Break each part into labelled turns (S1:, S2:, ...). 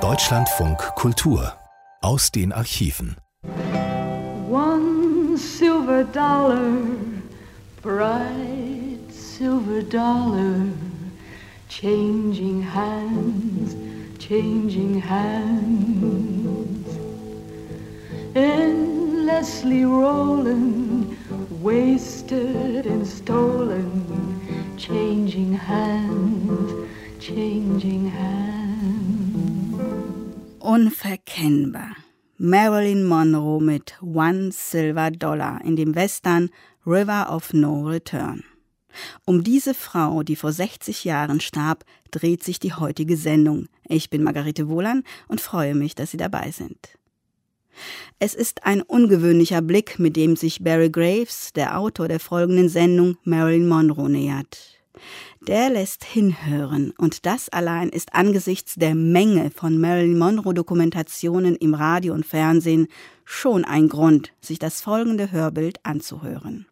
S1: Deutschlandfunk Kultur aus den Archiven.
S2: One silver dollar, bright silver dollar, changing hands, changing hands. Endlessly rolling, wasted and stolen, changing hands.
S3: Unverkennbar. Marilyn Monroe mit One Silver Dollar in dem Western River of No Return. Um diese Frau, die vor 60 Jahren starb, dreht sich die heutige Sendung. Ich bin Margarete Wohlan und freue mich, dass Sie dabei sind. Es ist ein ungewöhnlicher Blick, mit dem sich Barry Graves, der Autor der folgenden Sendung, Marilyn Monroe nähert der lässt hinhören. Und das allein ist angesichts der Menge von Marilyn Monroe-Dokumentationen im Radio und Fernsehen schon ein Grund, sich das folgende Hörbild anzuhören.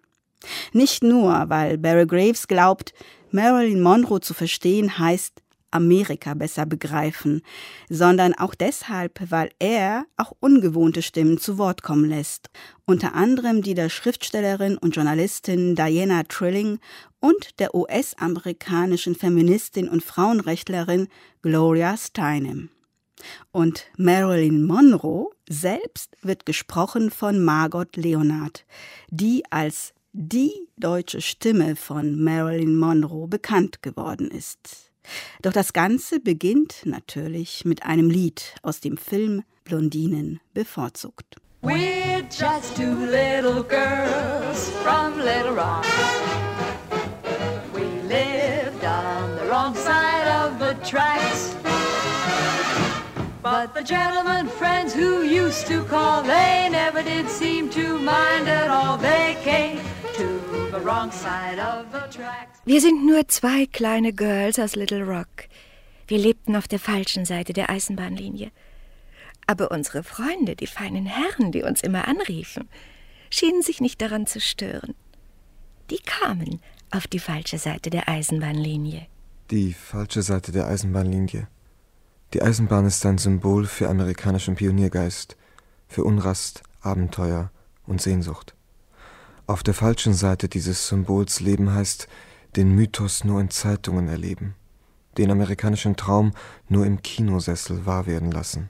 S3: Nicht nur, weil Barry Graves glaubt, Marilyn Monroe zu verstehen heißt, Amerika besser begreifen, sondern auch deshalb, weil er auch ungewohnte Stimmen zu Wort kommen lässt, unter anderem die der Schriftstellerin und Journalistin Diana Trilling und der US-amerikanischen Feministin und Frauenrechtlerin Gloria Steinem. Und Marilyn Monroe selbst wird gesprochen von Margot Leonard, die als die deutsche Stimme von Marilyn Monroe bekannt geworden ist. Doch das Ganze beginnt natürlich mit einem Lied aus dem Film Blondinen bevorzugt.
S2: We're just two little girls from Little Rock. Gentlemen friends who used to call, they never did seem to mind at all. They came to the wrong side of the tracks.
S4: Wir sind nur zwei kleine Girls aus Little Rock. Wir lebten auf der falschen Seite der Eisenbahnlinie. Aber unsere Freunde, die feinen Herren, die uns immer anriefen, schienen sich nicht daran zu stören. Die kamen auf die falsche Seite der Eisenbahnlinie.
S5: Die falsche Seite der Eisenbahnlinie. Die Eisenbahn ist ein Symbol für amerikanischen Pioniergeist, für Unrast, Abenteuer und Sehnsucht. Auf der falschen Seite dieses Symbols leben heißt, den Mythos nur in Zeitungen erleben, den amerikanischen Traum nur im Kinosessel wahr werden lassen.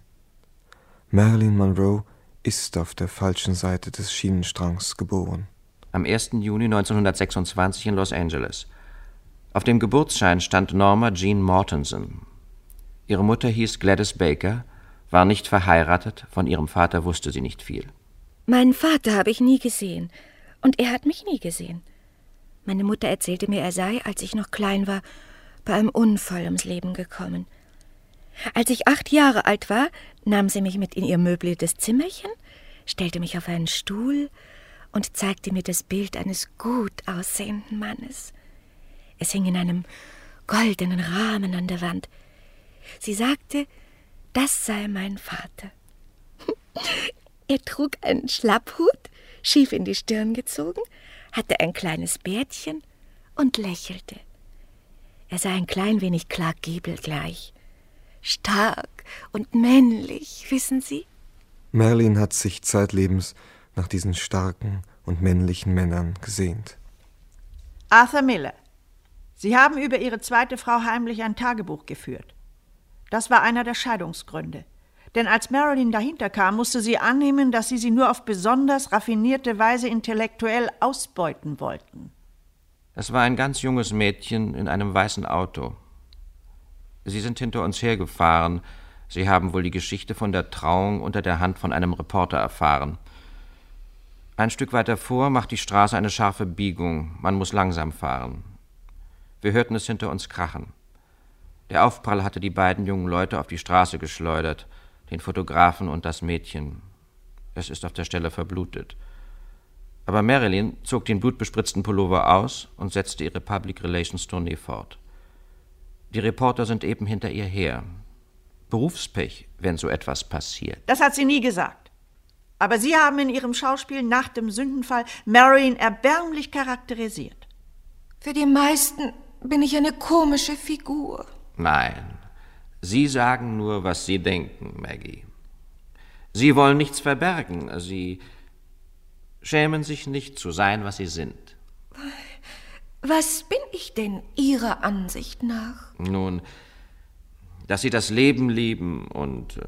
S5: Marilyn Monroe ist auf der falschen Seite des Schienenstrangs geboren.
S6: Am 1. Juni 1926 in Los Angeles. Auf dem Geburtsschein stand Norma Jean Mortensen. Ihre Mutter hieß Gladys Baker, war nicht verheiratet, von ihrem Vater wusste sie nicht viel.
S4: Meinen Vater habe ich nie gesehen, und er hat mich nie gesehen. Meine Mutter erzählte mir, er sei, als ich noch klein war, bei einem Unfall ums Leben gekommen. Als ich acht Jahre alt war, nahm sie mich mit in ihr möbliertes Zimmerchen, stellte mich auf einen Stuhl und zeigte mir das Bild eines gut aussehenden Mannes. Es hing in einem goldenen Rahmen an der Wand. Sie sagte, das sei mein Vater. er trug einen Schlapphut, schief in die Stirn gezogen, hatte ein kleines Bärtchen und lächelte. Er sah ein klein wenig Clark Gable gleich. Stark und männlich, wissen Sie?
S5: Merlin hat sich zeitlebens nach diesen starken und männlichen Männern gesehnt.
S7: Arthur Miller, Sie haben über Ihre zweite Frau heimlich ein Tagebuch geführt. Das war einer der Scheidungsgründe. Denn als Marilyn dahinter kam, musste sie annehmen, dass sie sie nur auf besonders raffinierte Weise intellektuell ausbeuten wollten.
S6: Es war ein ganz junges Mädchen in einem weißen Auto. Sie sind hinter uns hergefahren. Sie haben wohl die Geschichte von der Trauung unter der Hand von einem Reporter erfahren. Ein Stück weiter vor macht die Straße eine scharfe Biegung. Man muss langsam fahren. Wir hörten es hinter uns krachen. Der Aufprall hatte die beiden jungen Leute auf die Straße geschleudert den Fotografen und das Mädchen. Es ist auf der Stelle verblutet. Aber Marilyn zog den blutbespritzten Pullover aus und setzte ihre Public Relations Tournee fort. Die Reporter sind eben hinter ihr her. Berufspech, wenn so etwas passiert.
S7: Das hat sie nie gesagt. Aber Sie haben in Ihrem Schauspiel nach dem Sündenfall Marilyn erbärmlich charakterisiert.
S4: Für die meisten bin ich eine komische Figur.
S6: Nein, Sie sagen nur, was Sie denken, Maggie. Sie wollen nichts verbergen. Sie schämen sich nicht zu sein, was Sie sind.
S4: Was bin ich denn Ihrer Ansicht nach?
S6: Nun, dass Sie das Leben lieben und äh,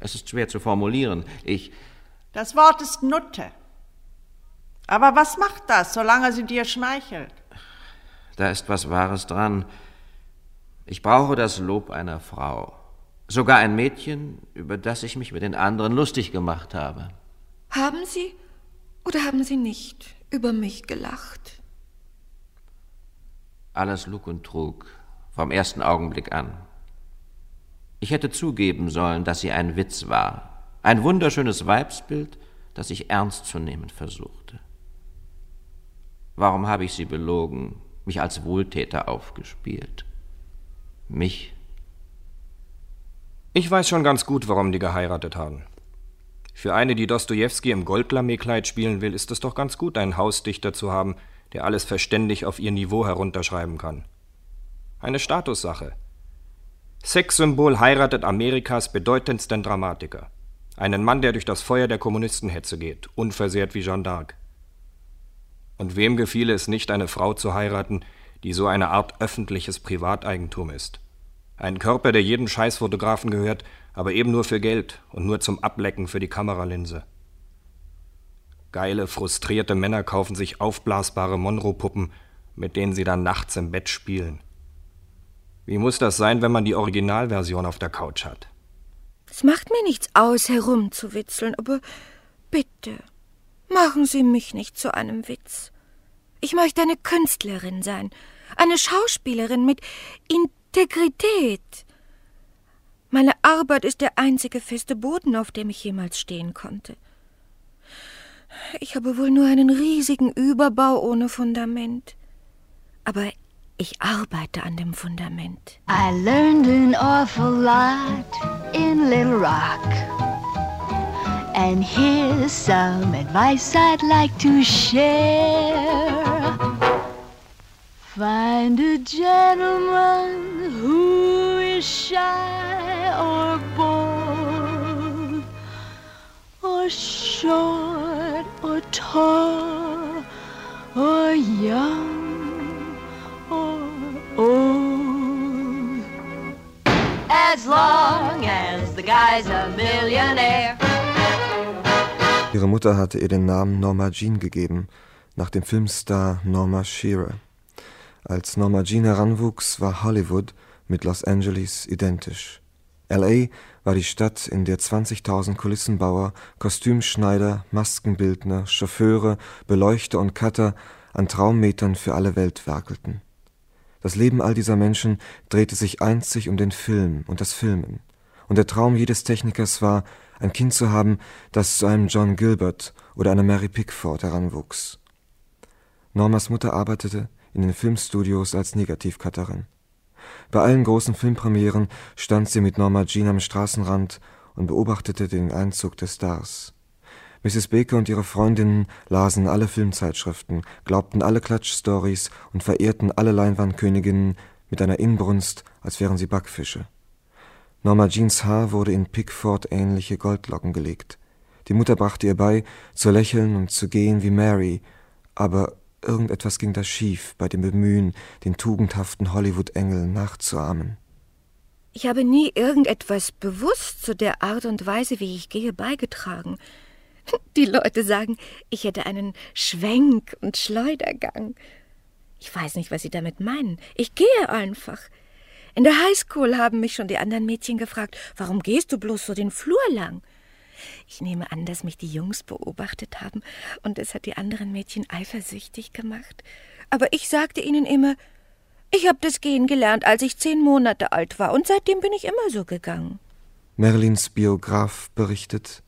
S6: es ist schwer zu formulieren. Ich.
S7: Das Wort ist Nutte. Aber was macht das, solange sie dir schmeichelt?
S6: Da ist was Wahres dran. Ich brauche das Lob einer Frau. Sogar ein Mädchen, über das ich mich mit den anderen lustig gemacht habe.
S4: Haben Sie oder haben Sie nicht über mich gelacht?
S6: Alles Lug und Trug, vom ersten Augenblick an. Ich hätte zugeben sollen, dass sie ein Witz war, ein wunderschönes Weibsbild, das ich ernst zu nehmen versuchte. Warum habe ich sie belogen, mich als Wohltäter aufgespielt? Mich?
S8: Ich weiß schon ganz gut, warum die geheiratet haben. Für eine, die Dostojewski im Goldlamé-Kleid spielen will, ist es doch ganz gut, einen Hausdichter zu haben, der alles verständig auf ihr Niveau herunterschreiben kann. Eine Statussache. Sexsymbol heiratet Amerikas bedeutendsten Dramatiker. Einen Mann, der durch das Feuer der Kommunistenhetze geht, unversehrt wie Jeanne d'Arc. Und wem gefiele es nicht, eine Frau zu heiraten, die so eine Art öffentliches Privateigentum ist? Ein Körper, der jedem Scheißfotografen gehört, aber eben nur für Geld und nur zum Ablecken für die Kameralinse. Geile, frustrierte Männer kaufen sich aufblasbare Monroe-Puppen, mit denen sie dann nachts im Bett spielen. Wie muss das sein, wenn man die Originalversion auf der Couch hat?
S4: Es macht mir nichts aus, herumzuwitzeln, aber bitte, machen Sie mich nicht zu einem Witz. Ich möchte eine Künstlerin sein, eine Schauspielerin mit Integrität. Meine Arbeit ist der einzige feste Boden, auf dem ich jemals stehen konnte. Ich habe wohl nur einen riesigen Überbau ohne Fundament. Aber Ich arbeite an dem Fundament.
S2: I learned an awful lot in Little Rock. And here's some advice I'd like to share. Find a gentleman who is shy or bold, or short or tall, or young or old. As long as the guy's a millionaire.
S5: Ihre Mutter hatte ihr den Namen Norma Jean gegeben, nach dem Filmstar Norma Shearer. Als Norma Jean heranwuchs, war Hollywood mit Los Angeles identisch. LA war die Stadt, in der 20.000 Kulissenbauer, Kostümschneider, Maskenbildner, Chauffeure, Beleuchter und Cutter an Traummetern für alle Welt werkelten. Das Leben all dieser Menschen drehte sich einzig um den Film und das Filmen. Und der Traum jedes Technikers war, ein Kind zu haben, das zu einem John Gilbert oder einer Mary Pickford heranwuchs. Normas Mutter arbeitete in den Filmstudios als Negativcutterin. Bei allen großen Filmpremieren stand sie mit Norma Jean am Straßenrand und beobachtete den Einzug des Stars. Mrs. Baker und ihre Freundinnen lasen alle Filmzeitschriften, glaubten alle Klatschstories und verehrten alle Leinwandköniginnen mit einer Inbrunst, als wären sie Backfische. Norma Jeans Haar wurde in Pickford-ähnliche Goldlocken gelegt. Die Mutter brachte ihr bei, zu lächeln und zu gehen wie Mary, aber irgendetwas ging da schief bei dem Bemühen, den tugendhaften Hollywood-Engel nachzuahmen.
S4: Ich habe nie irgendetwas bewusst zu der Art und Weise, wie ich gehe, beigetragen. Die Leute sagen, ich hätte einen Schwenk und Schleudergang. Ich weiß nicht, was sie damit meinen. Ich gehe einfach. In der Highschool haben mich schon die anderen Mädchen gefragt, warum gehst du bloß so den Flur lang? Ich nehme an, dass mich die Jungs beobachtet haben, und es hat die anderen Mädchen eifersüchtig gemacht. Aber ich sagte ihnen immer, ich habe das Gehen gelernt, als ich zehn Monate alt war, und seitdem bin ich immer so gegangen.
S5: Merlins Biograf berichtet,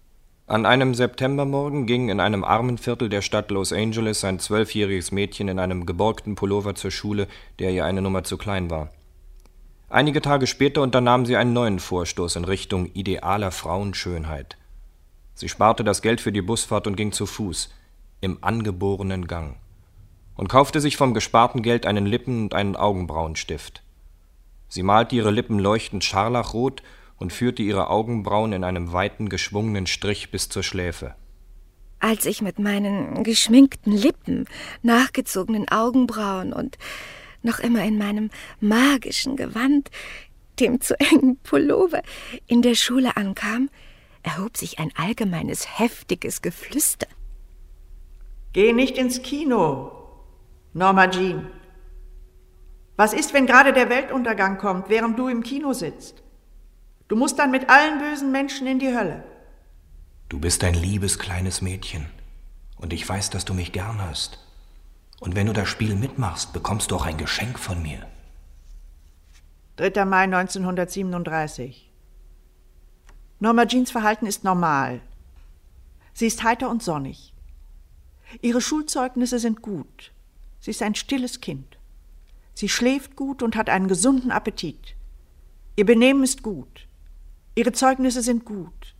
S8: an einem Septembermorgen ging in einem armen Viertel der Stadt Los Angeles ein zwölfjähriges Mädchen in einem geborgten Pullover zur Schule, der ihr eine Nummer zu klein war. Einige Tage später unternahm sie einen neuen Vorstoß in Richtung idealer Frauenschönheit. Sie sparte das Geld für die Busfahrt und ging zu Fuß, im angeborenen Gang, und kaufte sich vom gesparten Geld einen Lippen- und einen Augenbrauenstift. Sie malte ihre Lippen leuchtend scharlachrot und führte ihre Augenbrauen in einem weiten, geschwungenen Strich bis zur Schläfe.
S4: Als ich mit meinen geschminkten Lippen, nachgezogenen Augenbrauen und noch immer in meinem magischen Gewand, dem zu engen Pullover, in der Schule ankam, erhob sich ein allgemeines heftiges Geflüster.
S7: Geh nicht ins Kino, Norma Jean. Was ist, wenn gerade der Weltuntergang kommt, während du im Kino sitzt? Du musst dann mit allen bösen Menschen in die Hölle.
S9: Du bist ein liebes kleines Mädchen. Und ich weiß, dass du mich gern hast. Und wenn du das Spiel mitmachst, bekommst du auch ein Geschenk von mir.
S7: 3. Mai 1937. Norma Jeans Verhalten ist normal. Sie ist heiter und sonnig. Ihre Schulzeugnisse sind gut. Sie ist ein stilles Kind. Sie schläft gut und hat einen gesunden Appetit. Ihr Benehmen ist gut. Ihre Zeugnisse sind gut.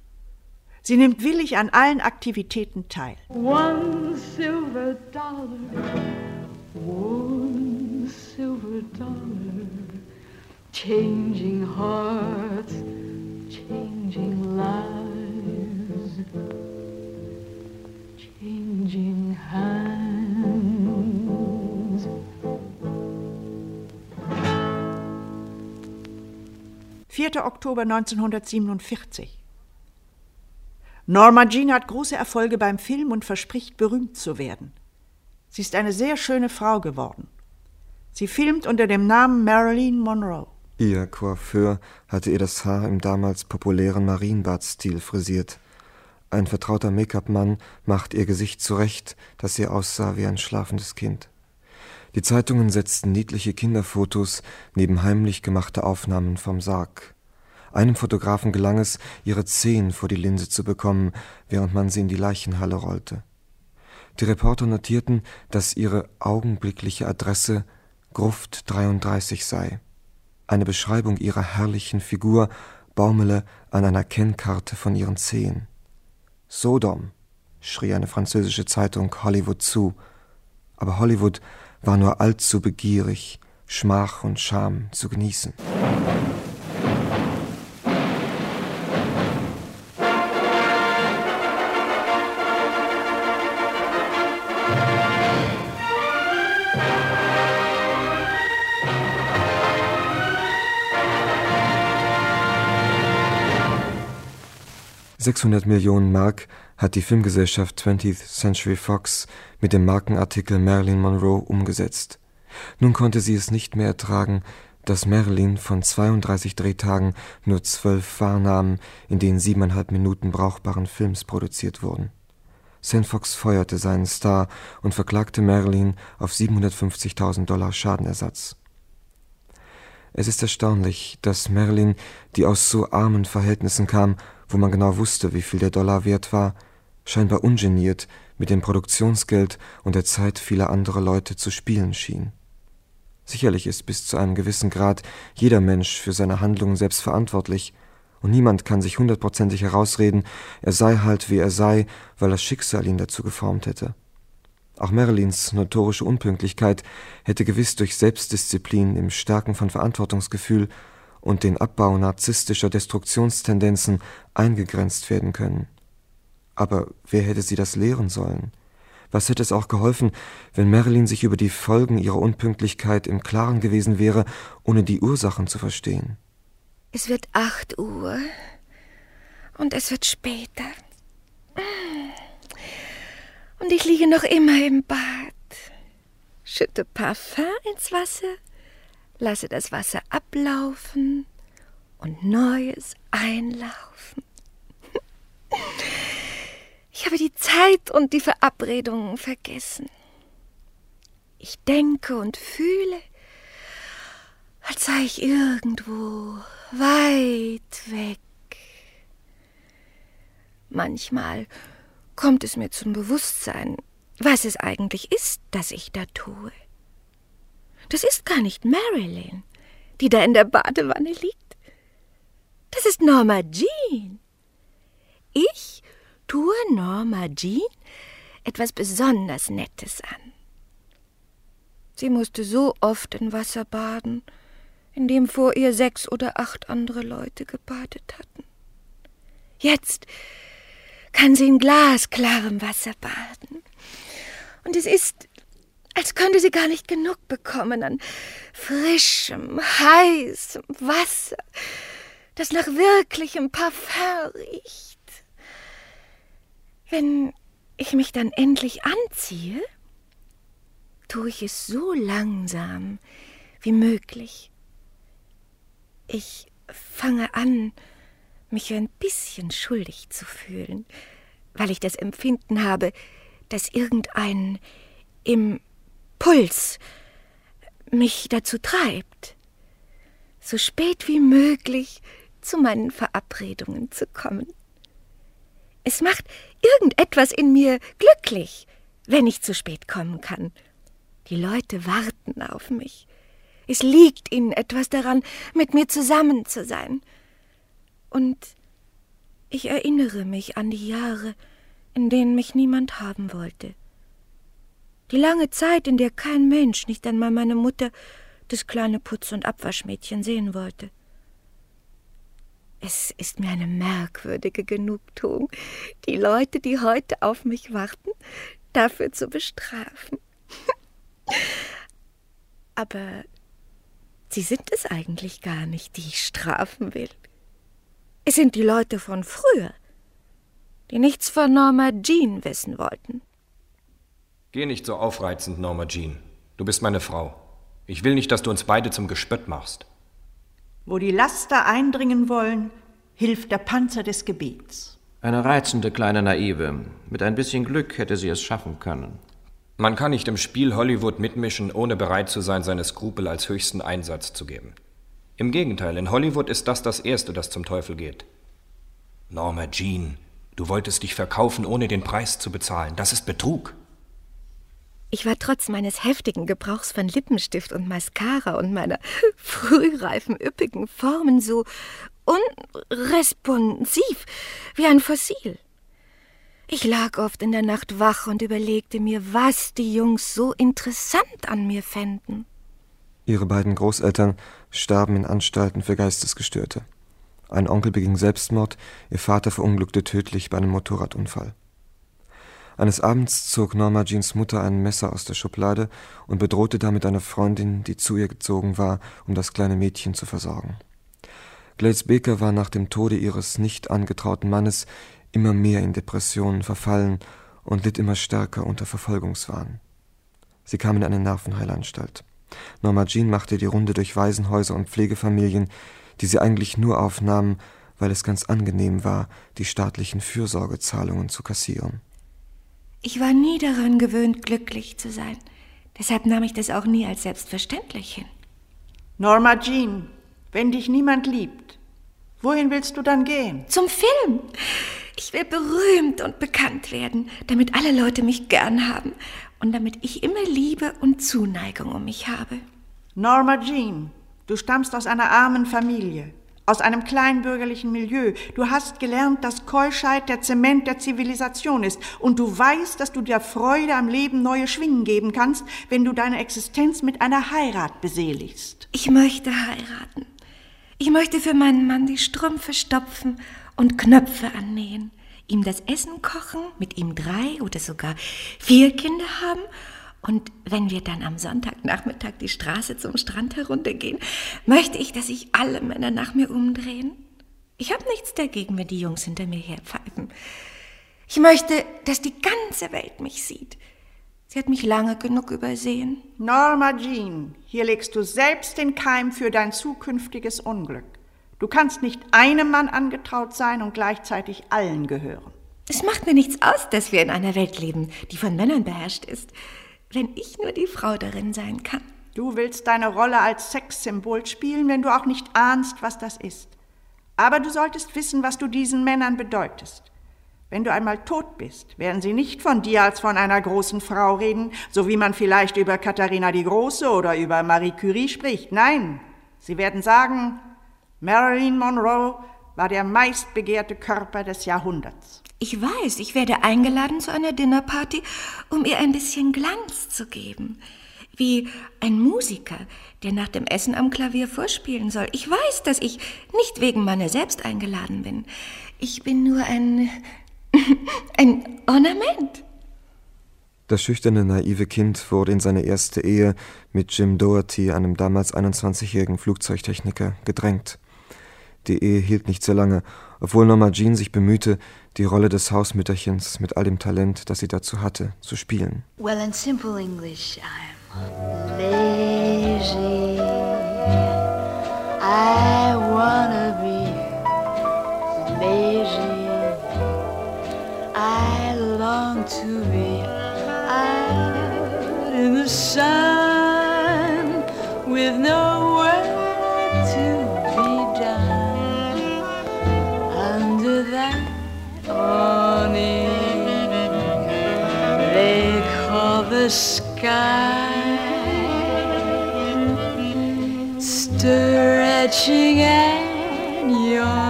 S7: Sie nimmt willig an allen Aktivitäten teil.
S2: One silver dollar, one silver dollar, changing hearts, changing lives, changing hands.
S7: 4. Oktober 1947. Norma Jean hat große Erfolge beim Film und verspricht, berühmt zu werden. Sie ist eine sehr schöne Frau geworden. Sie filmt unter dem Namen Marilyn Monroe.
S5: Ihr Coiffeur hatte ihr das Haar im damals populären Marienbad-Stil frisiert. Ein vertrauter Make-up-Mann macht ihr Gesicht zurecht, das ihr aussah wie ein schlafendes Kind. Die Zeitungen setzten niedliche Kinderfotos neben heimlich gemachte Aufnahmen vom Sarg. Einem Fotografen gelang es, ihre Zehen vor die Linse zu bekommen, während man sie in die Leichenhalle rollte. Die Reporter notierten, dass ihre augenblickliche Adresse Gruft 33 sei. Eine Beschreibung ihrer herrlichen Figur baumele an einer Kennkarte von ihren Zehen. Sodom, schrie eine französische Zeitung Hollywood zu, aber Hollywood war nur allzu begierig, Schmach und Scham zu genießen. 600 Millionen Mark hat die Filmgesellschaft 20th Century Fox mit dem Markenartikel Marilyn Monroe umgesetzt. Nun konnte sie es nicht mehr ertragen, dass Marilyn von 32 Drehtagen nur zwölf wahrnahm, in denen siebeneinhalb Minuten brauchbaren Films produziert wurden. Sam Fox feuerte seinen Star und verklagte Marilyn auf 750.000 Dollar Schadenersatz. Es ist erstaunlich, dass Marilyn, die aus so armen Verhältnissen kam, wo man genau wusste, wie viel der Dollar wert war, scheinbar ungeniert mit dem Produktionsgeld und der Zeit vieler anderer Leute zu spielen schien. Sicherlich ist bis zu einem gewissen Grad jeder Mensch für seine Handlungen selbst verantwortlich, und niemand kann sich hundertprozentig herausreden, er sei halt wie er sei, weil das Schicksal ihn dazu geformt hätte. Auch Marilyns notorische Unpünktlichkeit hätte gewiss durch Selbstdisziplin im Stärken von Verantwortungsgefühl und den Abbau narzisstischer Destruktionstendenzen eingegrenzt werden können. Aber wer hätte sie das lehren sollen? Was hätte es auch geholfen, wenn Marilyn sich über die Folgen ihrer Unpünktlichkeit im Klaren gewesen wäre, ohne die Ursachen zu verstehen?
S4: Es wird acht Uhr und es wird später. Und ich liege noch immer im Bad. Schütte Parfum ins Wasser lasse das Wasser ablaufen und Neues einlaufen. Ich habe die Zeit und die Verabredungen vergessen. Ich denke und fühle, als sei ich irgendwo weit weg. Manchmal kommt es mir zum Bewusstsein, was es eigentlich ist, das ich da tue. Das ist gar nicht Marilyn, die da in der Badewanne liegt. Das ist Norma Jean. Ich tue Norma Jean etwas besonders Nettes an. Sie musste so oft in Wasser baden, in dem vor ihr sechs oder acht andere Leute gebadet hatten. Jetzt kann sie in glasklarem Wasser baden. Und es ist, als könnte sie gar nicht genug bekommen an frischem, heißem Wasser, das nach wirklichem Parfum riecht. Wenn ich mich dann endlich anziehe, tue ich es so langsam wie möglich. Ich fange an, mich ein bisschen schuldig zu fühlen, weil ich das Empfinden habe, dass irgendein Impuls mich dazu treibt, so spät wie möglich zu meinen Verabredungen zu kommen. Es macht irgendetwas in mir glücklich, wenn ich zu spät kommen kann. Die Leute warten auf mich. Es liegt ihnen etwas daran, mit mir zusammen zu sein. Und ich erinnere mich an die Jahre, in denen mich niemand haben wollte. Die lange Zeit, in der kein Mensch, nicht einmal meine Mutter, das kleine Putz- und Abwaschmädchen sehen wollte. Es ist mir eine merkwürdige Genugtuung, die Leute, die heute auf mich warten, dafür zu bestrafen. Aber sie sind es eigentlich gar nicht, die ich strafen will. Es sind die Leute von früher, die nichts von Norma Jean wissen wollten.
S8: Geh nicht so aufreizend, Norma Jean. Du bist meine Frau. Ich will nicht, dass du uns beide zum Gespött machst.
S7: Wo die Laster eindringen wollen, hilft der Panzer des Gebets.
S6: Eine reizende kleine Naive. Mit ein bisschen Glück hätte sie es schaffen können.
S8: Man kann nicht im Spiel Hollywood mitmischen, ohne bereit zu sein, seine Skrupel als höchsten Einsatz zu geben. Im Gegenteil, in Hollywood ist das das Erste, das zum Teufel geht. Norma Jean, du wolltest dich verkaufen, ohne den Preis zu bezahlen. Das ist Betrug.
S4: Ich war trotz meines heftigen Gebrauchs von Lippenstift und Mascara und meiner frühreifen, üppigen Formen so unresponsiv wie ein Fossil. Ich lag oft in der Nacht wach und überlegte mir, was die Jungs so interessant an mir fänden.
S5: Ihre beiden Großeltern starben in Anstalten für Geistesgestörte. Ein Onkel beging Selbstmord, ihr Vater verunglückte tödlich bei einem Motorradunfall. Eines Abends zog Norma Jeans Mutter ein Messer aus der Schublade und bedrohte damit eine Freundin, die zu ihr gezogen war, um das kleine Mädchen zu versorgen. Glaze Baker war nach dem Tode ihres nicht angetrauten Mannes immer mehr in Depressionen verfallen und litt immer stärker unter Verfolgungswahn. Sie kam in eine Nervenheilanstalt. Norma Jean machte die Runde durch Waisenhäuser und Pflegefamilien, die sie eigentlich nur aufnahmen, weil es ganz angenehm war, die staatlichen Fürsorgezahlungen zu kassieren.
S4: Ich war nie daran gewöhnt, glücklich zu sein. Deshalb nahm ich das auch nie als selbstverständlich hin.
S7: Norma Jean, wenn dich niemand liebt, wohin willst du dann gehen?
S4: Zum Film. Ich will berühmt und bekannt werden, damit alle Leute mich gern haben und damit ich immer Liebe und Zuneigung um mich habe.
S7: Norma Jean, du stammst aus einer armen Familie, aus einem kleinbürgerlichen Milieu. Du hast gelernt, dass Keuschheit der Zement der Zivilisation ist und du weißt, dass du der Freude am Leben neue Schwingen geben kannst, wenn du deine Existenz mit einer Heirat beseligst.
S4: Ich möchte heiraten. Ich möchte für meinen Mann die Strümpfe stopfen und Knöpfe annähen, ihm das Essen kochen, mit ihm drei oder sogar vier Kinder haben und wenn wir dann am Sonntagnachmittag die Straße zum Strand heruntergehen, möchte ich, dass sich alle Männer nach mir umdrehen. Ich habe nichts dagegen, wenn die Jungs hinter mir herpfeifen. Ich möchte, dass die ganze Welt mich sieht. Sie hat mich lange genug übersehen.
S7: Norma Jean, hier legst du selbst den Keim für dein zukünftiges Unglück. Du kannst nicht einem Mann angetraut sein und gleichzeitig allen gehören.
S4: Es macht mir nichts aus, dass wir in einer Welt leben, die von Männern beherrscht ist, wenn ich nur die Frau darin sein kann.
S7: Du willst deine Rolle als Sexsymbol spielen, wenn du auch nicht ahnst, was das ist. Aber du solltest wissen, was du diesen Männern bedeutest. Wenn du einmal tot bist, werden sie nicht von dir als von einer großen Frau reden, so wie man vielleicht über Katharina die Große oder über Marie Curie spricht. Nein, sie werden sagen, Marilyn Monroe war der meistbegehrte Körper des Jahrhunderts.
S4: Ich weiß, ich werde eingeladen zu einer Dinnerparty, um ihr ein bisschen Glanz zu geben. Wie ein Musiker, der nach dem Essen am Klavier vorspielen soll. Ich weiß, dass ich nicht wegen meiner selbst eingeladen bin. Ich bin nur ein. ein Ornament.
S5: Das schüchterne, naive Kind wurde in seine erste Ehe mit Jim Doherty, einem damals 21-jährigen Flugzeugtechniker, gedrängt. Die Ehe hielt nicht sehr lange, obwohl Norma Jean sich bemühte, die Rolle des Hausmütterchens mit all dem Talent, das sie dazu hatte, zu spielen.
S2: Well, in simple English, I'm lazy. I wanna be lazy. I long to be out in the sun sky stretching and yawning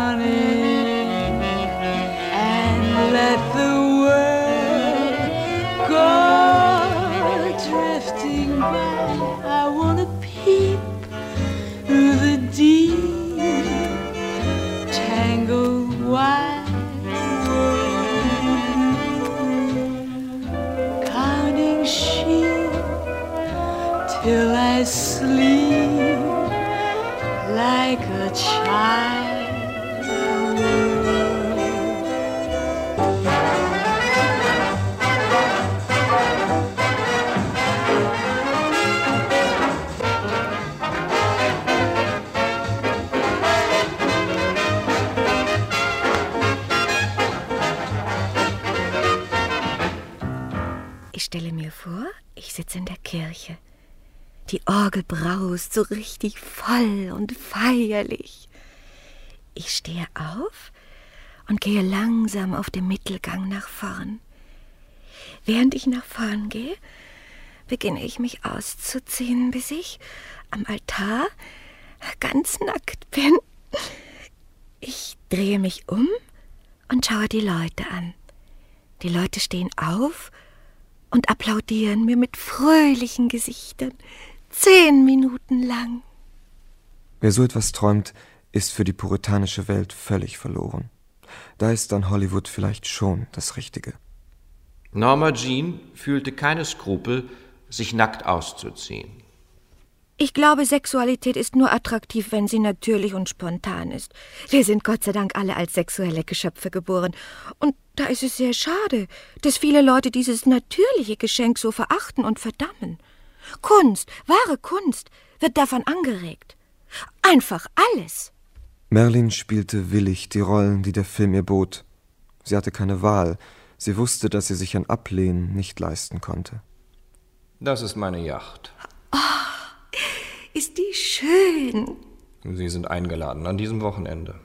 S4: Ich stelle mir vor, ich sitze in der Kirche. Die Orgel braust so richtig voll und feierlich. Ich stehe auf und gehe langsam auf dem Mittelgang nach vorn. Während ich nach vorn gehe, beginne ich mich auszuziehen, bis ich am Altar ganz nackt bin. Ich drehe mich um und schaue die Leute an. Die Leute stehen auf und applaudieren mir mit fröhlichen Gesichtern. Zehn Minuten lang.
S5: Wer so etwas träumt, ist für die puritanische Welt völlig verloren. Da ist dann Hollywood vielleicht schon das Richtige.
S6: Norma Jean fühlte keine Skrupel, sich nackt auszuziehen.
S4: Ich glaube, Sexualität ist nur attraktiv, wenn sie natürlich und spontan ist. Wir sind Gott sei Dank alle als sexuelle Geschöpfe geboren. Und da ist es sehr schade, dass viele Leute dieses natürliche Geschenk so verachten und verdammen. Kunst, wahre Kunst, wird davon angeregt. Einfach alles.
S5: Merlin spielte willig die Rollen, die der Film ihr bot. Sie hatte keine Wahl. Sie wusste, dass sie sich ein Ablehnen nicht leisten konnte.
S8: Das ist meine Yacht.
S4: Ist die schön.
S8: Sie sind eingeladen an diesem Wochenende.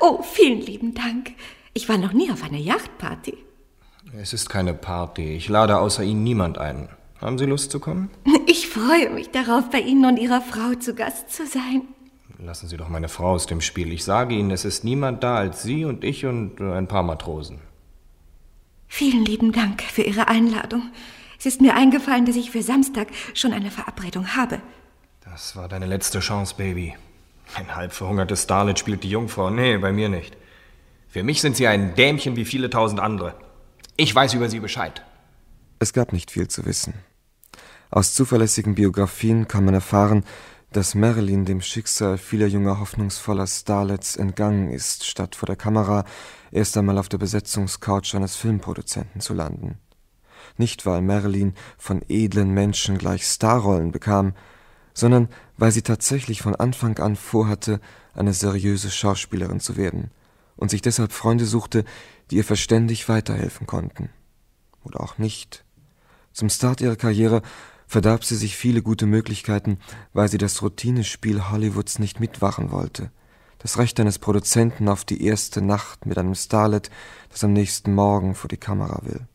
S4: Oh, vielen lieben Dank. Ich war noch nie auf einer Yachtparty.
S8: Es ist keine Party. Ich lade außer Ihnen niemand ein. Haben Sie Lust zu kommen?
S4: Ich freue mich darauf, bei Ihnen und Ihrer Frau zu Gast zu sein.
S8: Lassen Sie doch meine Frau aus dem Spiel. Ich sage Ihnen, es ist niemand da als Sie und ich und äh, ein paar Matrosen.
S4: Vielen lieben Dank für Ihre Einladung. Es ist mir eingefallen, dass ich für Samstag schon eine Verabredung habe.
S8: Das war deine letzte Chance, Baby. Ein halb verhungertes Starlet spielt die Jungfrau. Nee, bei mir nicht. Für mich sind Sie ein Dämchen wie viele tausend andere. Ich weiß über Sie Bescheid.
S5: Es gab nicht viel zu wissen. Aus zuverlässigen Biografien kann man erfahren, dass Marilyn dem Schicksal vieler junger hoffnungsvoller Starlets entgangen ist, statt vor der Kamera erst einmal auf der Besetzungscouch eines Filmproduzenten zu landen. Nicht, weil Marilyn von edlen Menschen gleich Starrollen bekam, sondern weil sie tatsächlich von Anfang an vorhatte, eine seriöse Schauspielerin zu werden und sich deshalb Freunde suchte, die ihr verständig weiterhelfen konnten. Oder auch nicht. Zum Start ihrer Karriere verdarb sie sich viele gute Möglichkeiten, weil sie das Routinespiel Hollywoods nicht mitwachen wollte. Das Recht eines Produzenten auf die erste Nacht mit einem Starlet, das am nächsten Morgen vor die Kamera will.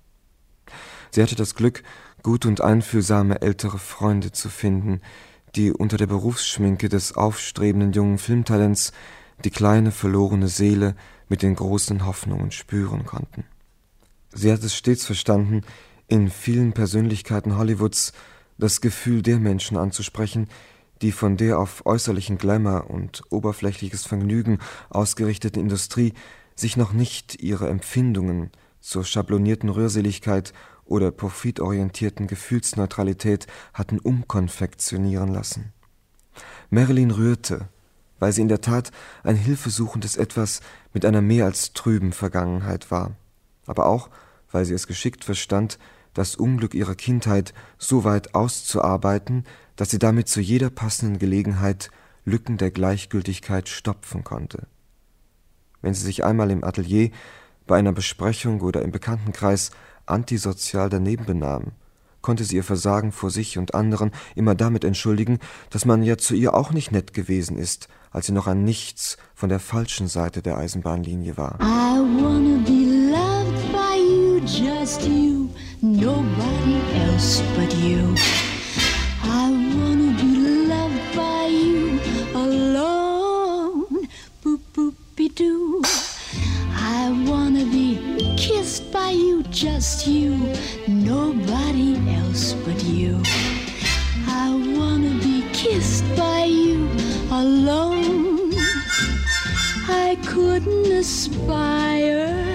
S5: Sie hatte das Glück, gute und einfühlsame ältere Freunde zu finden, die unter der Berufsschminke des aufstrebenden jungen Filmtalents die kleine verlorene Seele mit den großen Hoffnungen spüren konnten. Sie hat es stets verstanden, in vielen Persönlichkeiten Hollywoods das Gefühl der Menschen anzusprechen, die von der auf äußerlichen Glamour und oberflächliches Vergnügen ausgerichteten Industrie sich noch nicht ihre Empfindungen zur schablonierten Rührseligkeit oder profitorientierten Gefühlsneutralität hatten umkonfektionieren lassen. Marilyn rührte, weil sie in der Tat ein hilfesuchendes Etwas mit einer mehr als trüben Vergangenheit war, aber auch, weil sie es geschickt verstand, das Unglück ihrer Kindheit so weit auszuarbeiten, dass sie damit zu jeder passenden Gelegenheit Lücken der Gleichgültigkeit stopfen konnte. Wenn sie sich einmal im Atelier, bei einer Besprechung oder im Bekanntenkreis antisozial daneben benahm, konnte sie ihr Versagen vor sich und anderen immer damit entschuldigen, dass man ja zu ihr auch nicht nett gewesen ist, als sie noch an nichts von der falschen Seite der Eisenbahnlinie war.
S2: I wanna be loved by you, just you, nobody else but you. I wanna be loved by you alone, boop boop be doo. I wanna be kissed by you, just you, nobody else but you. I wanna be kissed by you alone. I couldn't aspire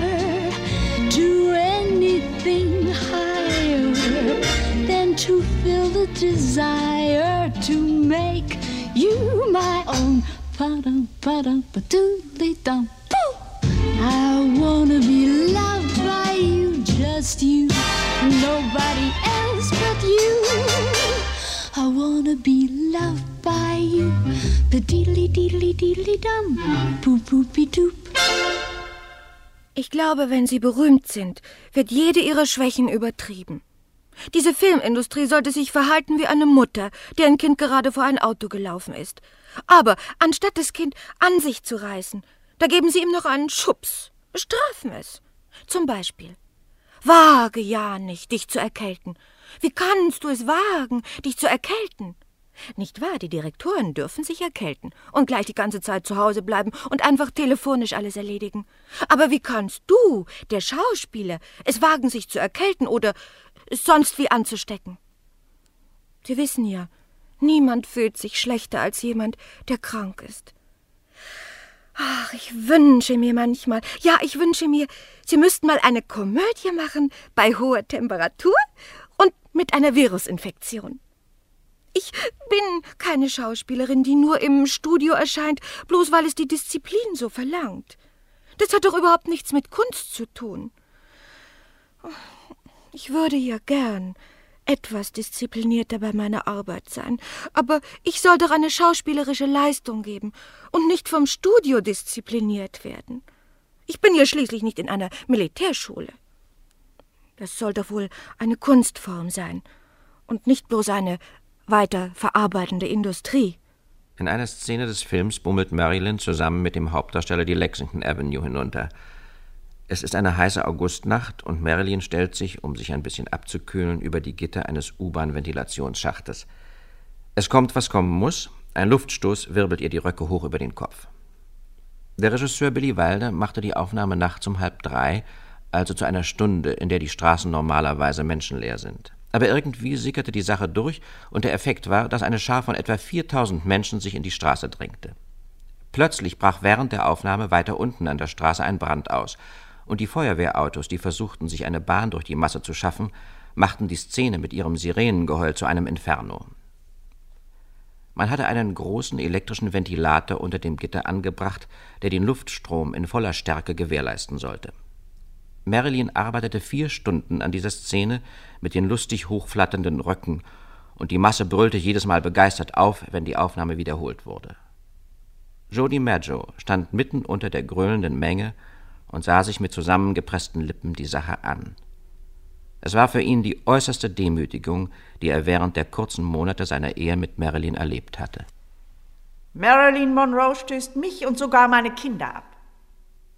S2: to feel the desire to make you my own. Ba-dum, ba-dum, ba-doodly dum. I wanna be loved by you, just you, nobody else but you. I wanna be loved by you, ba-deedly deedly deedly dum, boop boopy doop.
S4: Ich glaube, wenn sie berühmt sind, wird jede ihrer Schwächen übertrieben. Diese Filmindustrie sollte sich verhalten wie eine Mutter, deren Kind gerade vor ein Auto gelaufen ist. Aber anstatt das Kind an sich zu reißen, da geben sie ihm noch einen Schubs, bestrafen es. Zum Beispiel. Wage ja nicht, dich zu erkälten. Wie kannst du es wagen, dich zu erkälten? Nicht wahr, die Direktoren dürfen sich erkälten und gleich die ganze Zeit zu Hause bleiben und einfach telefonisch alles erledigen. Aber wie kannst du, der Schauspieler, es wagen, sich zu erkälten oder sonst wie anzustecken? Sie wissen ja, niemand fühlt sich schlechter als jemand, der krank ist. Ach, ich wünsche mir manchmal, ja, ich wünsche mir, Sie müssten mal eine Komödie machen bei hoher Temperatur und mit einer Virusinfektion. Ich bin keine Schauspielerin, die nur im Studio erscheint, bloß weil es die Disziplin so verlangt. Das hat doch überhaupt nichts mit Kunst zu tun. Ich würde ja gern etwas disziplinierter bei meiner Arbeit sein, aber ich soll doch eine schauspielerische Leistung geben und nicht vom Studio diszipliniert werden. Ich bin ja schließlich nicht in einer Militärschule. Das soll doch wohl eine Kunstform sein und nicht bloß eine weiter verarbeitende Industrie.
S6: In einer Szene des Films bummelt Marilyn zusammen mit dem Hauptdarsteller die Lexington Avenue hinunter. Es ist eine heiße Augustnacht und Marilyn stellt sich, um sich ein bisschen abzukühlen, über die Gitter eines U-Bahn-Ventilationsschachtes. Es kommt, was kommen muss. Ein Luftstoß wirbelt ihr die Röcke hoch über den Kopf. Der Regisseur Billy Wilder machte die Aufnahme nachts um halb drei, also zu einer Stunde, in der die Straßen normalerweise menschenleer sind. Aber irgendwie sickerte die Sache durch und der Effekt war, dass eine Schar von etwa 4000 Menschen sich in die Straße drängte. Plötzlich brach während der Aufnahme weiter unten an der Straße ein Brand aus und die Feuerwehrautos, die versuchten, sich eine Bahn durch die Masse zu schaffen, machten die Szene mit ihrem Sirenengeheul zu einem Inferno. Man hatte einen großen elektrischen Ventilator unter dem Gitter angebracht, der den Luftstrom in voller Stärke gewährleisten sollte. Marilyn arbeitete vier Stunden an dieser Szene mit den lustig hochflatternden Röcken, und die Masse brüllte jedes Mal begeistert auf, wenn die Aufnahme wiederholt wurde. Jody Maggio stand mitten unter der gröhlenden Menge und sah sich mit zusammengepressten Lippen die Sache an. Es war für ihn die äußerste Demütigung, die er während der kurzen Monate seiner Ehe mit Marilyn erlebt hatte.
S7: Marilyn Monroe stößt mich und sogar meine Kinder ab.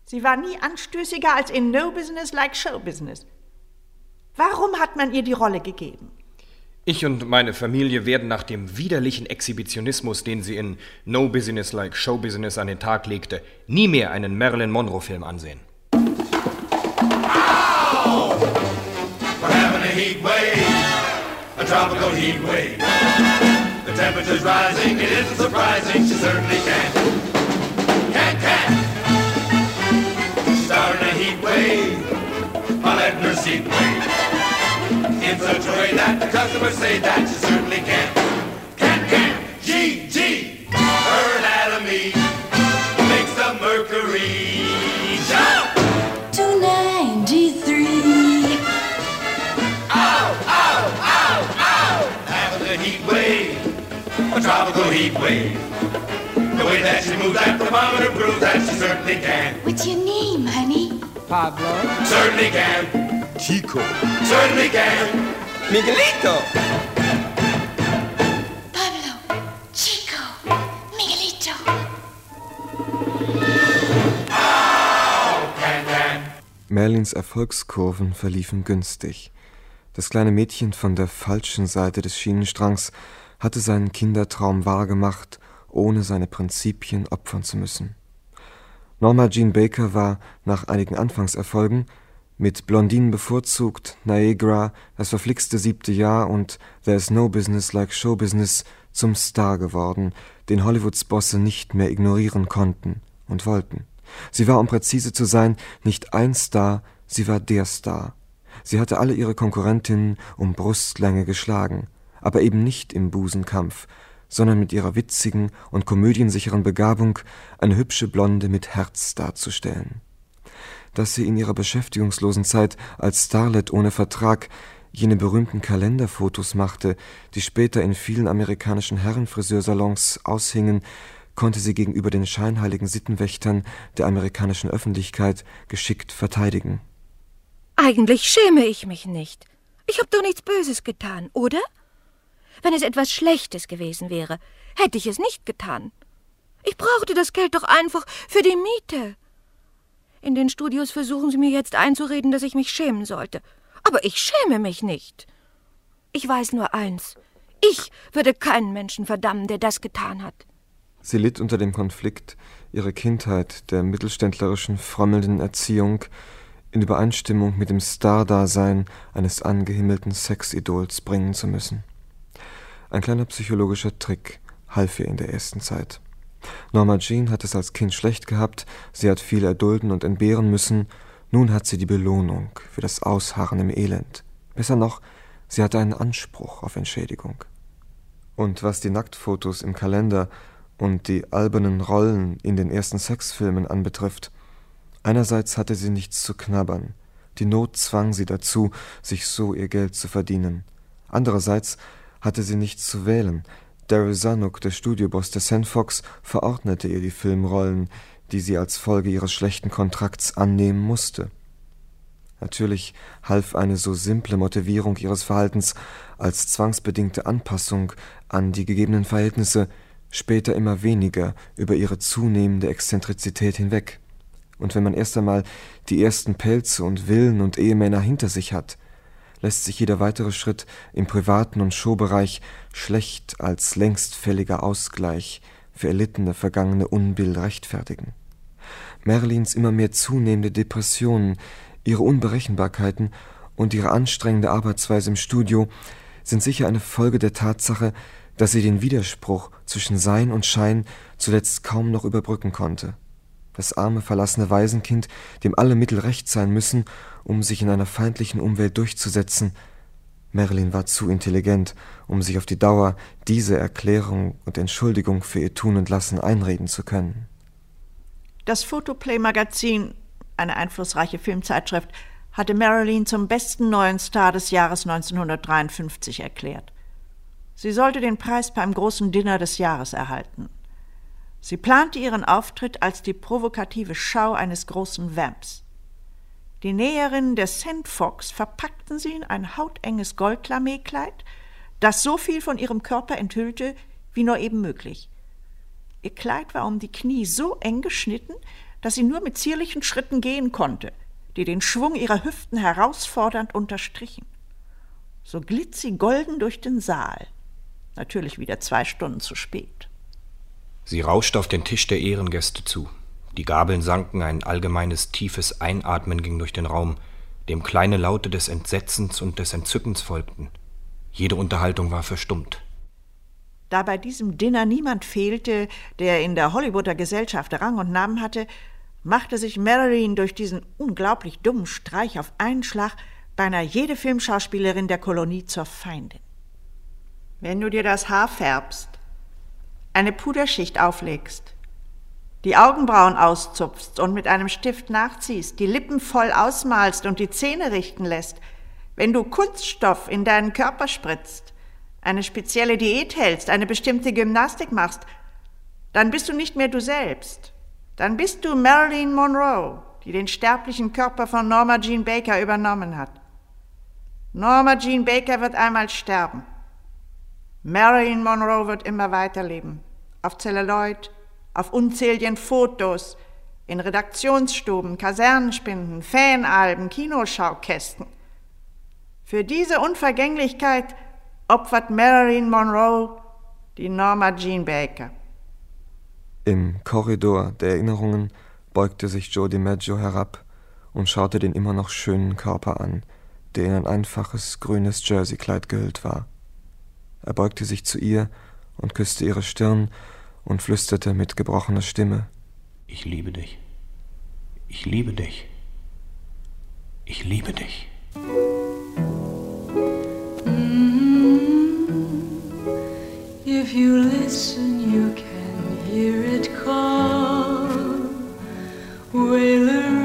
S7: Sie war nie anstößiger als in No Business like Show Business. Warum hat man ihr die Rolle gegeben?
S8: Ich und meine Familie werden nach dem widerlichen Exhibitionismus, den sie in No Business Like Show Business an den Tag legte, nie mehr einen Marilyn Monroe-Film ansehen.
S10: a In such a way that the customers say that she certainly can. Can, can. G, G. Her anatomy makes the mercury jump.
S2: 293.
S10: Ow, ow, ow, ow. Having a heat wave, a tropical heat wave. The way that she moves that thermometer proves that she certainly can.
S2: What's your name, honey?
S11: Pablo.
S10: Certainly can.
S5: Chico.
S10: Certainly can.
S11: Miguelito.
S2: Pablo. Chico. Miguelito.
S5: Merlins Erfolgskurven verliefen günstig. Das kleine Mädchen von der falschen Seite des Schienenstrangs hatte seinen Kindertraum wahrgemacht, ohne seine Prinzipien opfern zu müssen. Norma Jean Baker war nach einigen Anfangserfolgen mit Blondinen bevorzugt, Niagara, das verflixte siebte Jahr und There's No Business Like Show Business zum Star geworden, den Hollywoods Bosse nicht mehr ignorieren konnten und wollten. Sie war, um präzise zu sein, nicht ein Star, sie war der Star. Sie hatte alle ihre Konkurrentinnen um Brustlänge geschlagen, aber eben nicht im Busenkampf, sondern mit ihrer witzigen und komödiensicheren Begabung, eine hübsche Blonde mit Herz darzustellen. Dass sie in ihrer beschäftigungslosen Zeit als Starlet ohne Vertrag jene berühmten Kalenderfotos machte, die später in vielen amerikanischen Herrenfriseursalons aushingen, konnte sie gegenüber den scheinheiligen Sittenwächtern der amerikanischen Öffentlichkeit geschickt verteidigen.
S4: Eigentlich schäme ich mich nicht. Ich habe doch nichts Böses getan, oder? Wenn es etwas Schlechtes gewesen wäre, hätte ich es nicht getan. Ich brauchte das Geld doch einfach für die Miete. In den Studios versuchen sie mir jetzt einzureden, dass ich mich schämen sollte. Aber ich schäme mich nicht. Ich weiß nur eins. Ich würde keinen Menschen verdammen, der das getan hat.
S5: Sie litt unter dem Konflikt, ihre Kindheit der mittelständlerischen, frommelnden Erziehung in Übereinstimmung mit dem Stardasein eines angehimmelten Sexidols bringen zu müssen. Ein kleiner psychologischer Trick half ihr in der ersten Zeit. Norma Jean hat es als Kind schlecht gehabt, sie hat viel erdulden und entbehren müssen, nun hat sie die Belohnung für das Ausharren im Elend. Besser noch, sie hatte einen Anspruch auf Entschädigung. Und was die Nacktfotos im Kalender und die albernen Rollen in den ersten Sexfilmen anbetrifft, einerseits hatte sie nichts zu knabbern, die Not zwang sie dazu, sich so ihr Geld zu verdienen. Andererseits hatte sie nichts zu wählen, Daryl Zanuck, der Studioboss der Sandfox, verordnete ihr die Filmrollen, die sie als Folge ihres schlechten Kontrakts annehmen musste. Natürlich half eine so simple Motivierung ihres Verhaltens als zwangsbedingte Anpassung an die gegebenen Verhältnisse später immer weniger über ihre zunehmende Exzentrizität hinweg. Und wenn man erst einmal die ersten Pelze und Villen und Ehemänner hinter sich hat, lässt sich jeder weitere Schritt im privaten und Showbereich schlecht als längstfälliger Ausgleich für erlittene vergangene Unbill rechtfertigen. Merlins immer mehr zunehmende Depressionen, ihre Unberechenbarkeiten und ihre anstrengende Arbeitsweise im Studio sind sicher eine Folge der Tatsache, dass sie den Widerspruch zwischen Sein und Schein zuletzt kaum noch überbrücken konnte. Das arme, verlassene Waisenkind, dem alle Mittel recht sein müssen, um sich in einer feindlichen Umwelt durchzusetzen. Marilyn war zu intelligent, um sich auf die Dauer diese Erklärung und Entschuldigung für ihr Tun und Lassen einreden zu können.
S7: Das Photoplay-Magazin, eine einflussreiche Filmzeitschrift, hatte Marilyn zum besten neuen Star des Jahres 1953 erklärt. Sie sollte den Preis beim großen Dinner des Jahres erhalten. Sie plante ihren Auftritt als die provokative Schau eines großen Vamps. Die Näherinnen der Sandfox verpackten sie in ein hautenges Goldlameekleid, das so viel von ihrem Körper enthüllte, wie nur eben möglich. Ihr Kleid war um die Knie so eng geschnitten, dass sie nur mit zierlichen Schritten gehen konnte, die den Schwung ihrer Hüften herausfordernd unterstrichen. So glitt sie golden durch den Saal. Natürlich wieder zwei Stunden zu spät.
S8: Sie rauschte auf den Tisch der Ehrengäste zu. Die Gabeln sanken, ein allgemeines tiefes Einatmen ging durch den Raum, dem kleine Laute des Entsetzens und des Entzückens folgten.
S9: Jede Unterhaltung war verstummt.
S7: Da bei diesem Dinner niemand fehlte, der in der Hollywooder Gesellschaft Rang und Namen hatte, machte sich Marilyn durch diesen unglaublich dummen Streich auf einen Schlag beinahe jede Filmschauspielerin der Kolonie zur Feindin. Wenn du dir das Haar färbst, eine Puderschicht auflegst, die Augenbrauen auszupfst und mit einem Stift nachziehst, die Lippen voll ausmalst und die Zähne richten lässt, wenn du Kunststoff in deinen Körper spritzt, eine spezielle Diät hältst, eine bestimmte Gymnastik machst, dann bist du nicht mehr du selbst. Dann bist du Marilyn Monroe, die den sterblichen Körper von Norma Jean Baker übernommen hat. Norma Jean Baker wird einmal sterben. Marilyn Monroe wird immer weiterleben. Auf Celluloid, auf unzähligen Fotos, in Redaktionsstuben, Kasernenspinden, Fanalben, Kinoschaukästen. Für diese Unvergänglichkeit opfert Marilyn Monroe die Norma Jean Baker.
S5: Im Korridor der Erinnerungen beugte sich Joe DiMaggio herab und schaute den immer noch schönen Körper an, der in ein einfaches grünes Jerseykleid gehüllt war. Er beugte sich zu ihr und küsste ihre Stirn und flüsterte mit gebrochener Stimme
S9: Ich liebe dich. Ich liebe dich. Ich liebe dich.
S2: If you listen, you can hear it call. Wailery.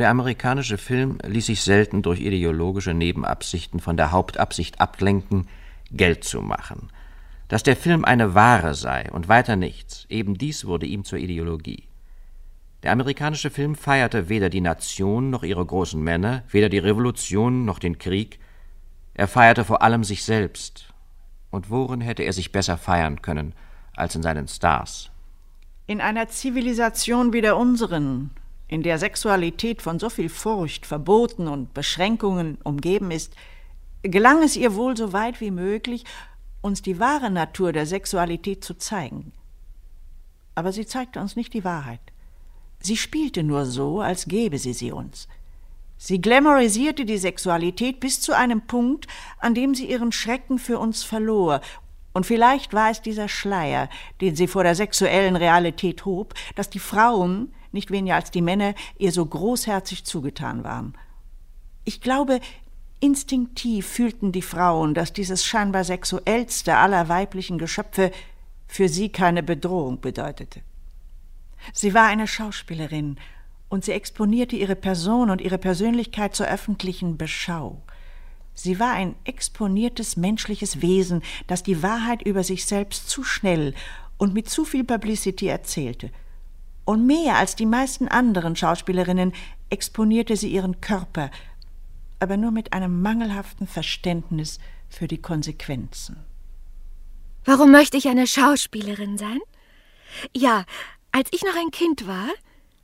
S6: Der amerikanische Film ließ sich selten durch ideologische Nebenabsichten von der Hauptabsicht ablenken, Geld zu machen. Dass der Film eine Ware sei und weiter nichts, eben dies wurde ihm zur Ideologie. Der amerikanische Film feierte weder die Nation noch ihre großen Männer, weder die Revolution noch den Krieg, er feierte vor allem sich selbst. Und worin hätte er sich besser feiern können als in seinen Stars?
S7: In einer Zivilisation wie der unseren, in der Sexualität von so viel Furcht, Verboten und Beschränkungen umgeben ist, gelang es ihr wohl so weit wie möglich, uns die wahre Natur der Sexualität zu zeigen. Aber sie zeigte uns nicht die Wahrheit. Sie spielte nur so, als gäbe sie sie uns. Sie glamourisierte die Sexualität bis zu einem Punkt, an dem sie ihren Schrecken für uns verlor. Und vielleicht war es dieser Schleier, den sie vor der sexuellen Realität hob, dass die Frauen, nicht weniger als die Männer, ihr so großherzig zugetan waren. Ich glaube, instinktiv fühlten die Frauen, dass dieses scheinbar sexuellste aller weiblichen Geschöpfe für sie keine Bedrohung bedeutete. Sie war eine Schauspielerin und sie exponierte ihre Person und ihre Persönlichkeit zur öffentlichen Beschau. Sie war ein exponiertes menschliches Wesen, das die Wahrheit über sich selbst zu schnell und mit zu viel Publicity erzählte. Und mehr als die meisten anderen Schauspielerinnen exponierte sie ihren Körper, aber nur mit einem mangelhaften Verständnis für die Konsequenzen.
S4: Warum möchte ich eine Schauspielerin sein? Ja, als ich noch ein Kind war,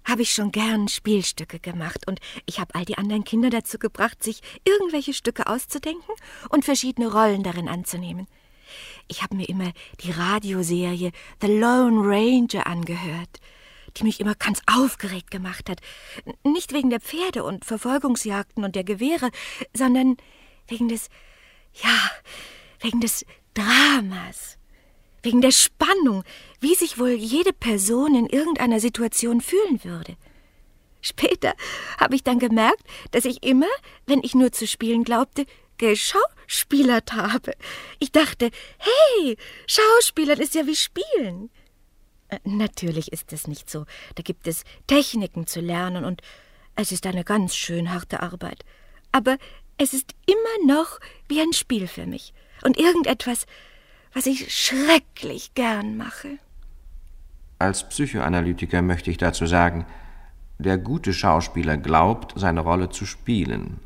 S4: habe ich schon gern Spielstücke gemacht und ich habe all die anderen Kinder dazu gebracht, sich irgendwelche Stücke auszudenken und verschiedene Rollen darin anzunehmen. Ich habe mir immer die Radioserie The Lone Ranger angehört, die mich immer ganz aufgeregt gemacht hat. Nicht wegen der Pferde und Verfolgungsjagden und der Gewehre, sondern wegen des, ja, wegen des Dramas, wegen der Spannung, wie sich wohl jede Person in irgendeiner Situation fühlen würde. Später habe ich dann gemerkt, dass ich immer, wenn ich nur zu spielen glaubte, geschauspielert habe. Ich dachte, hey, Schauspielern ist ja wie Spielen. Äh, natürlich ist es nicht so. Da gibt es Techniken zu lernen und es ist eine ganz schön harte Arbeit. Aber es ist immer noch wie ein Spiel für mich und irgendetwas, was ich schrecklich gern mache.
S6: Als Psychoanalytiker möchte ich dazu sagen, der gute Schauspieler glaubt, seine Rolle zu spielen.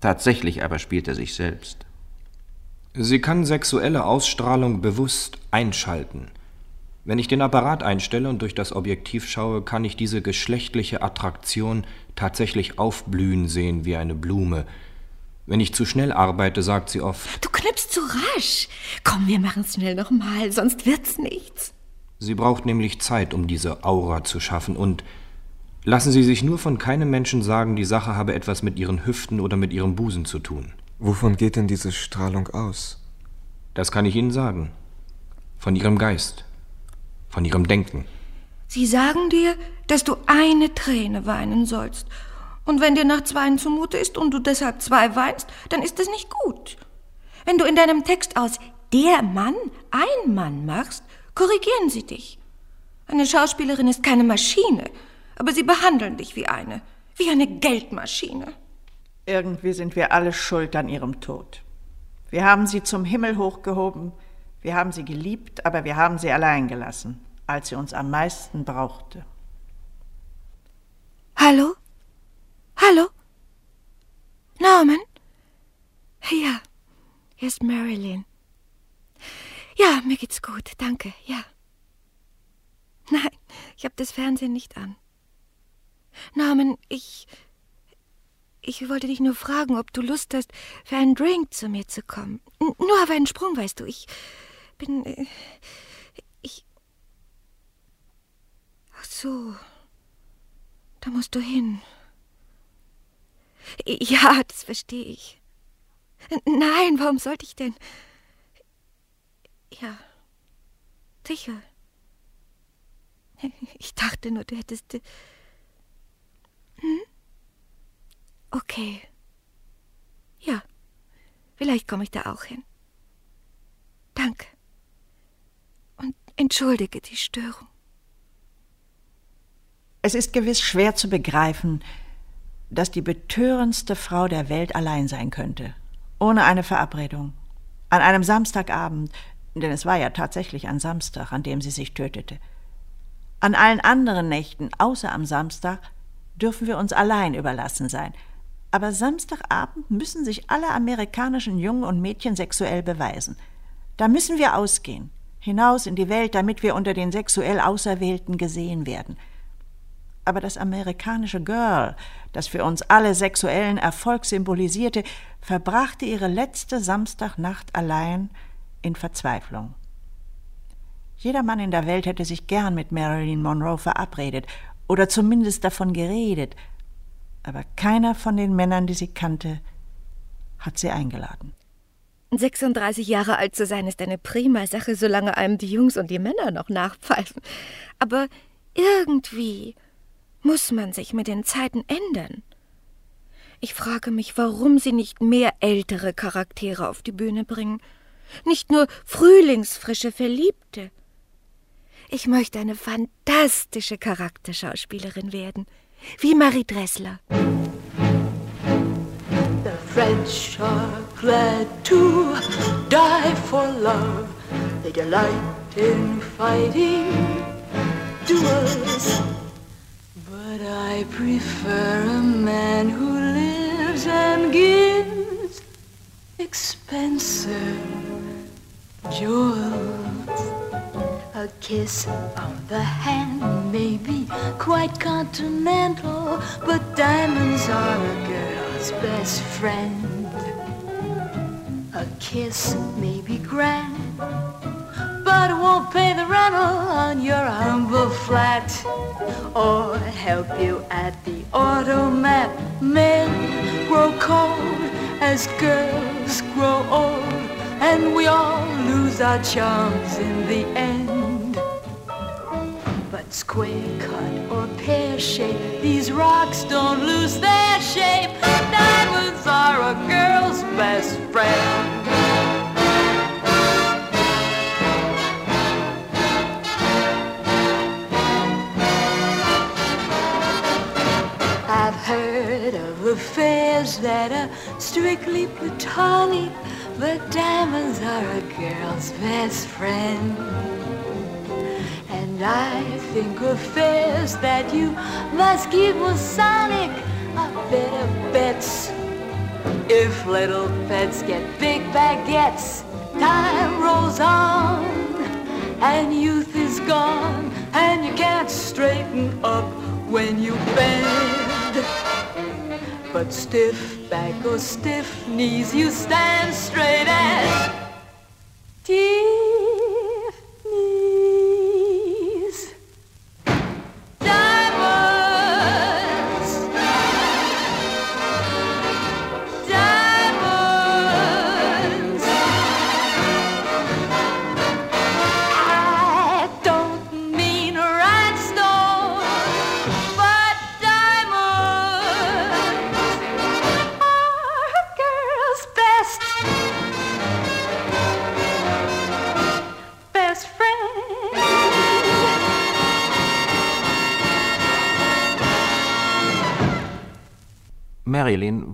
S6: Tatsächlich aber spielt er sich selbst.
S8: Sie kann sexuelle Ausstrahlung bewusst einschalten. Wenn ich den Apparat einstelle und durch das Objektiv schaue, kann ich diese geschlechtliche Attraktion tatsächlich aufblühen sehen wie eine Blume. Wenn ich zu schnell arbeite, sagt sie oft:
S4: Du knippst zu rasch. Komm, wir machen es schnell nochmal, sonst wird's nichts.
S8: Sie braucht nämlich Zeit, um diese Aura zu schaffen und lassen Sie sich nur von keinem Menschen sagen, die Sache habe etwas mit Ihren Hüften oder mit Ihrem Busen zu tun.
S5: Wovon geht denn diese Strahlung aus?
S8: Das kann ich Ihnen sagen. Von Ihrem Geist. Von Ihrem Denken.
S4: Sie sagen dir, dass du eine Träne weinen sollst. Und wenn dir nach zweien zumute ist und du deshalb zwei weinst, dann ist es nicht gut. Wenn du in deinem Text aus der Mann ein Mann machst, Korrigieren Sie dich. Eine Schauspielerin ist keine Maschine, aber sie behandeln dich wie eine, wie eine Geldmaschine.
S7: Irgendwie sind wir alle schuld an ihrem Tod. Wir haben sie zum Himmel hochgehoben, wir haben sie geliebt, aber wir haben sie allein gelassen, als sie uns am meisten brauchte.
S4: Hallo? Hallo? Norman? Ja, hier ist Marilyn. Ja, mir geht's gut, danke, ja. Nein, ich habe das Fernsehen nicht an. Norman, ich. Ich wollte dich nur fragen, ob du Lust hast, für einen Drink zu mir zu kommen. Nur auf einen Sprung, weißt du. Ich bin. Äh, ich. Ach so. Da musst du hin. Ja, das verstehe ich. Nein, warum sollte ich denn? Ja, sicher. Ich dachte nur, du hättest. Äh, hm? Okay. Ja, vielleicht komme ich da auch hin. Danke. Entschuldige die Störung.
S7: Es ist gewiss schwer zu begreifen, dass die betörendste Frau der Welt allein sein könnte, ohne eine Verabredung, an einem Samstagabend, denn es war ja tatsächlich ein Samstag, an dem sie sich tötete. An allen anderen Nächten, außer am Samstag, dürfen wir uns allein überlassen sein. Aber Samstagabend müssen sich alle amerikanischen Jungen und Mädchen sexuell beweisen. Da müssen wir ausgehen, hinaus in die Welt, damit wir unter den sexuell Auserwählten gesehen werden. Aber das amerikanische Girl, das für uns alle sexuellen Erfolg symbolisierte, verbrachte ihre letzte Samstagnacht allein in Verzweiflung. Jeder Mann in der Welt hätte sich gern mit Marilyn Monroe verabredet oder zumindest davon geredet, aber keiner von den Männern, die sie kannte, hat sie eingeladen.
S4: 36 Jahre alt zu sein ist eine prima Sache, solange einem die Jungs und die Männer noch nachpfeifen. Aber irgendwie muss man sich mit den Zeiten ändern. Ich frage mich, warum sie nicht mehr ältere Charaktere auf die Bühne bringen nicht nur frühlingsfrische Verliebte. Ich möchte eine fantastische Charakterschauspielerin werden, wie Marie Dressler.
S2: French are glad to die for love. They delight in fighting duels. But I prefer a man who lives and gives expensive jewels. A kiss on the hand may be quite continental, but diamonds are a girl's best friend. A kiss may be grand, but it won't pay the rental on your humble flat or help you at the automat. Men grow cold as girls grow old, and we all lose our charms in the end. Square cut or pear shape, these rocks don't lose their shape. Diamonds are a girl's best friend. I've heard of affairs that are strictly platonic, but diamonds are a girl's best friend. And I think of affairs that you must keep Masonic are better bets. If little pets get big baguettes, time rolls on, and youth is gone, and you can't straighten up when you bend. But stiff back or stiff knees, you stand straight as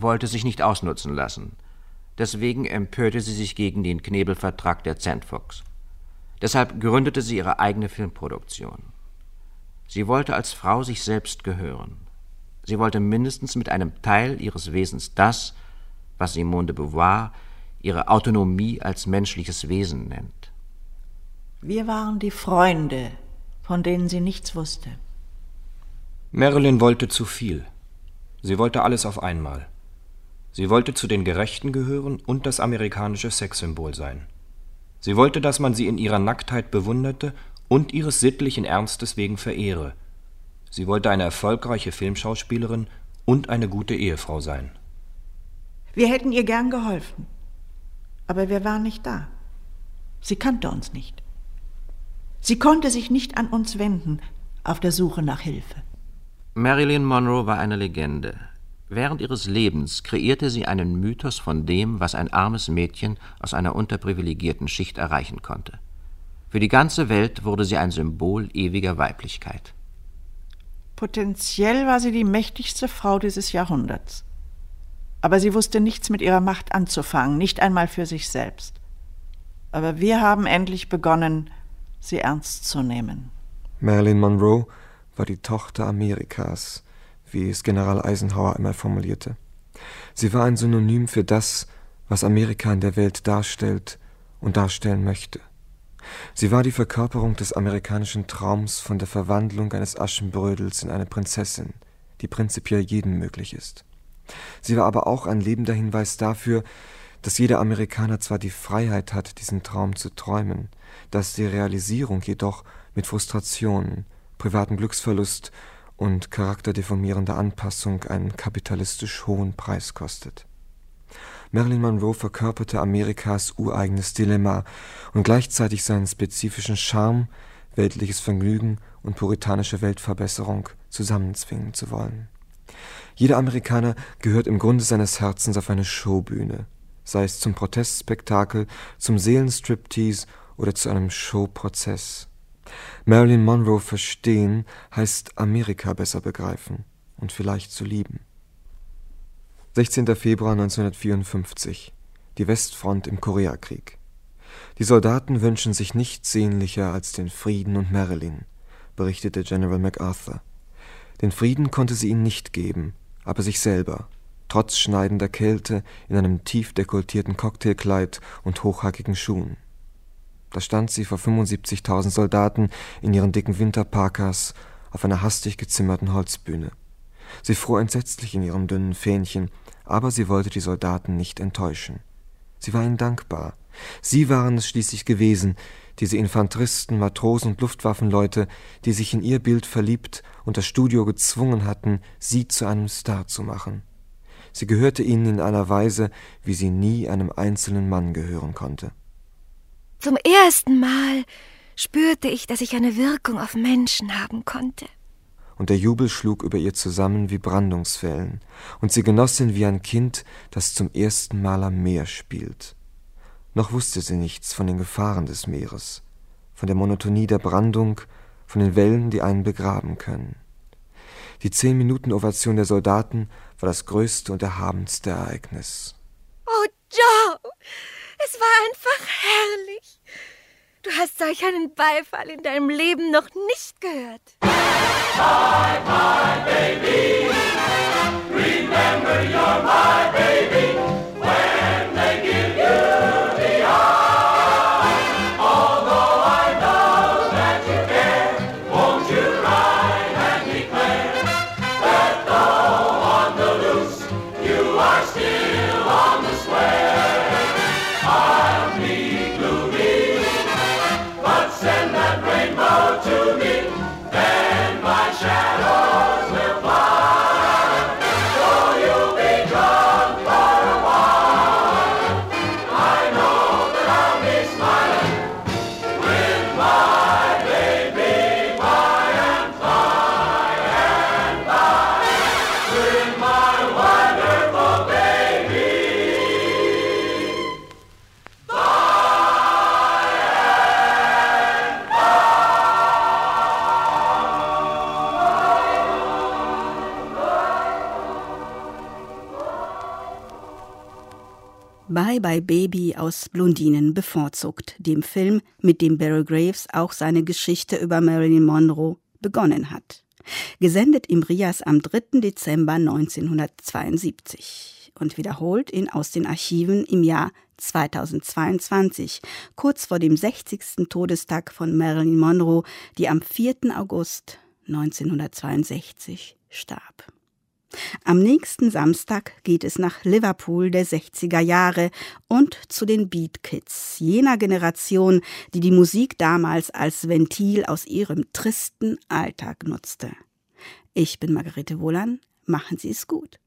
S6: wollte sich nicht ausnutzen lassen. Deswegen empörte sie sich gegen den Knebelvertrag der Zandfox. Deshalb gründete sie ihre eigene Filmproduktion. Sie wollte als Frau sich selbst gehören. Sie wollte mindestens mit einem Teil ihres Wesens das, was Simone de Beauvoir ihre Autonomie als menschliches Wesen nennt.
S7: Wir waren die Freunde, von denen sie nichts wusste.
S8: Marilyn wollte zu viel. Sie wollte alles auf einmal. Sie wollte zu den Gerechten gehören und das amerikanische Sexsymbol sein. Sie wollte, dass man sie in ihrer Nacktheit bewunderte und ihres sittlichen Ernstes wegen verehre. Sie wollte eine erfolgreiche Filmschauspielerin und eine gute Ehefrau sein.
S7: Wir hätten ihr gern geholfen. Aber wir waren nicht da. Sie kannte uns nicht. Sie konnte sich nicht an uns wenden, auf der Suche nach Hilfe.
S6: Marilyn Monroe war eine Legende. Während ihres Lebens kreierte sie einen Mythos von dem, was ein armes Mädchen aus einer unterprivilegierten Schicht erreichen konnte. Für die ganze Welt wurde sie ein Symbol ewiger Weiblichkeit.
S7: Potenziell war sie die mächtigste Frau dieses Jahrhunderts. Aber sie wusste nichts mit ihrer Macht anzufangen, nicht einmal für sich selbst. Aber wir haben endlich begonnen, sie ernst zu nehmen.
S5: Marilyn Monroe war die Tochter Amerikas, wie es General Eisenhower einmal formulierte. Sie war ein Synonym für das, was Amerika in der Welt darstellt und darstellen möchte. Sie war die Verkörperung des amerikanischen Traums von der Verwandlung eines Aschenbrödels in eine Prinzessin, die prinzipiell jedem möglich ist. Sie war aber auch ein lebender Hinweis dafür, dass jeder Amerikaner zwar die Freiheit hat, diesen Traum zu träumen, dass die Realisierung jedoch mit Frustration, privatem Glücksverlust und charakterdeformierender Anpassung einen kapitalistisch hohen Preis kostet. Marilyn Monroe verkörperte Amerikas ureigenes Dilemma und gleichzeitig seinen spezifischen Charme, weltliches Vergnügen und puritanische Weltverbesserung zusammenzwingen zu wollen. Jeder Amerikaner gehört im Grunde seines Herzens auf eine Showbühne, sei es zum Protestspektakel, zum Seelenstriptease oder zu einem Showprozess. Marilyn Monroe verstehen heißt Amerika besser begreifen und vielleicht zu lieben. 16. Februar 1954. Die Westfront im Koreakrieg. Die Soldaten wünschen sich nichts sehnlicher als den Frieden und Marilyn, berichtete General MacArthur. Den Frieden konnte sie ihnen nicht geben, aber sich selber, trotz schneidender Kälte in einem tief dekolletierten Cocktailkleid und hochhackigen Schuhen. Da stand sie vor 75.000 Soldaten in ihren dicken Winterparkas auf einer hastig gezimmerten Holzbühne. Sie fror entsetzlich in ihrem dünnen Fähnchen, aber sie wollte die Soldaten nicht enttäuschen. Sie war ihnen dankbar. Sie waren es schließlich gewesen, diese Infanteristen, Matrosen und Luftwaffenleute, die sich in ihr Bild verliebt und das Studio gezwungen hatten, sie zu einem Star zu machen. Sie gehörte ihnen in einer Weise, wie sie nie einem einzelnen Mann gehören konnte.
S4: Zum ersten Mal spürte ich, dass ich eine Wirkung auf Menschen haben konnte.
S5: Und der Jubel schlug über ihr zusammen wie Brandungswellen, und sie genoss ihn wie ein Kind, das zum ersten Mal am Meer spielt. Noch wusste sie nichts von den Gefahren des Meeres, von der Monotonie der Brandung, von den Wellen, die einen begraben können. Die zehn Minuten Ovation der Soldaten war das größte und erhabenste Ereignis.
S4: Oh, Joe, es war einfach herrlich. Du hast solch einen Beifall in deinem Leben noch nicht gehört.
S10: My, my baby, remember you're my baby.
S3: Baby aus Blondinen bevorzugt, dem Film, mit dem Barry Graves auch seine Geschichte über Marilyn Monroe begonnen hat. Gesendet im Rias am 3. Dezember 1972 und wiederholt in Aus den Archiven im Jahr 2022, kurz vor dem 60. Todestag von Marilyn Monroe, die am 4. August 1962 starb. Am nächsten Samstag geht es nach Liverpool der 60er Jahre und zu den Beat Kids, jener Generation, die die Musik damals als Ventil aus ihrem tristen Alltag nutzte. Ich bin Margarete Wohlan, machen Sie es gut.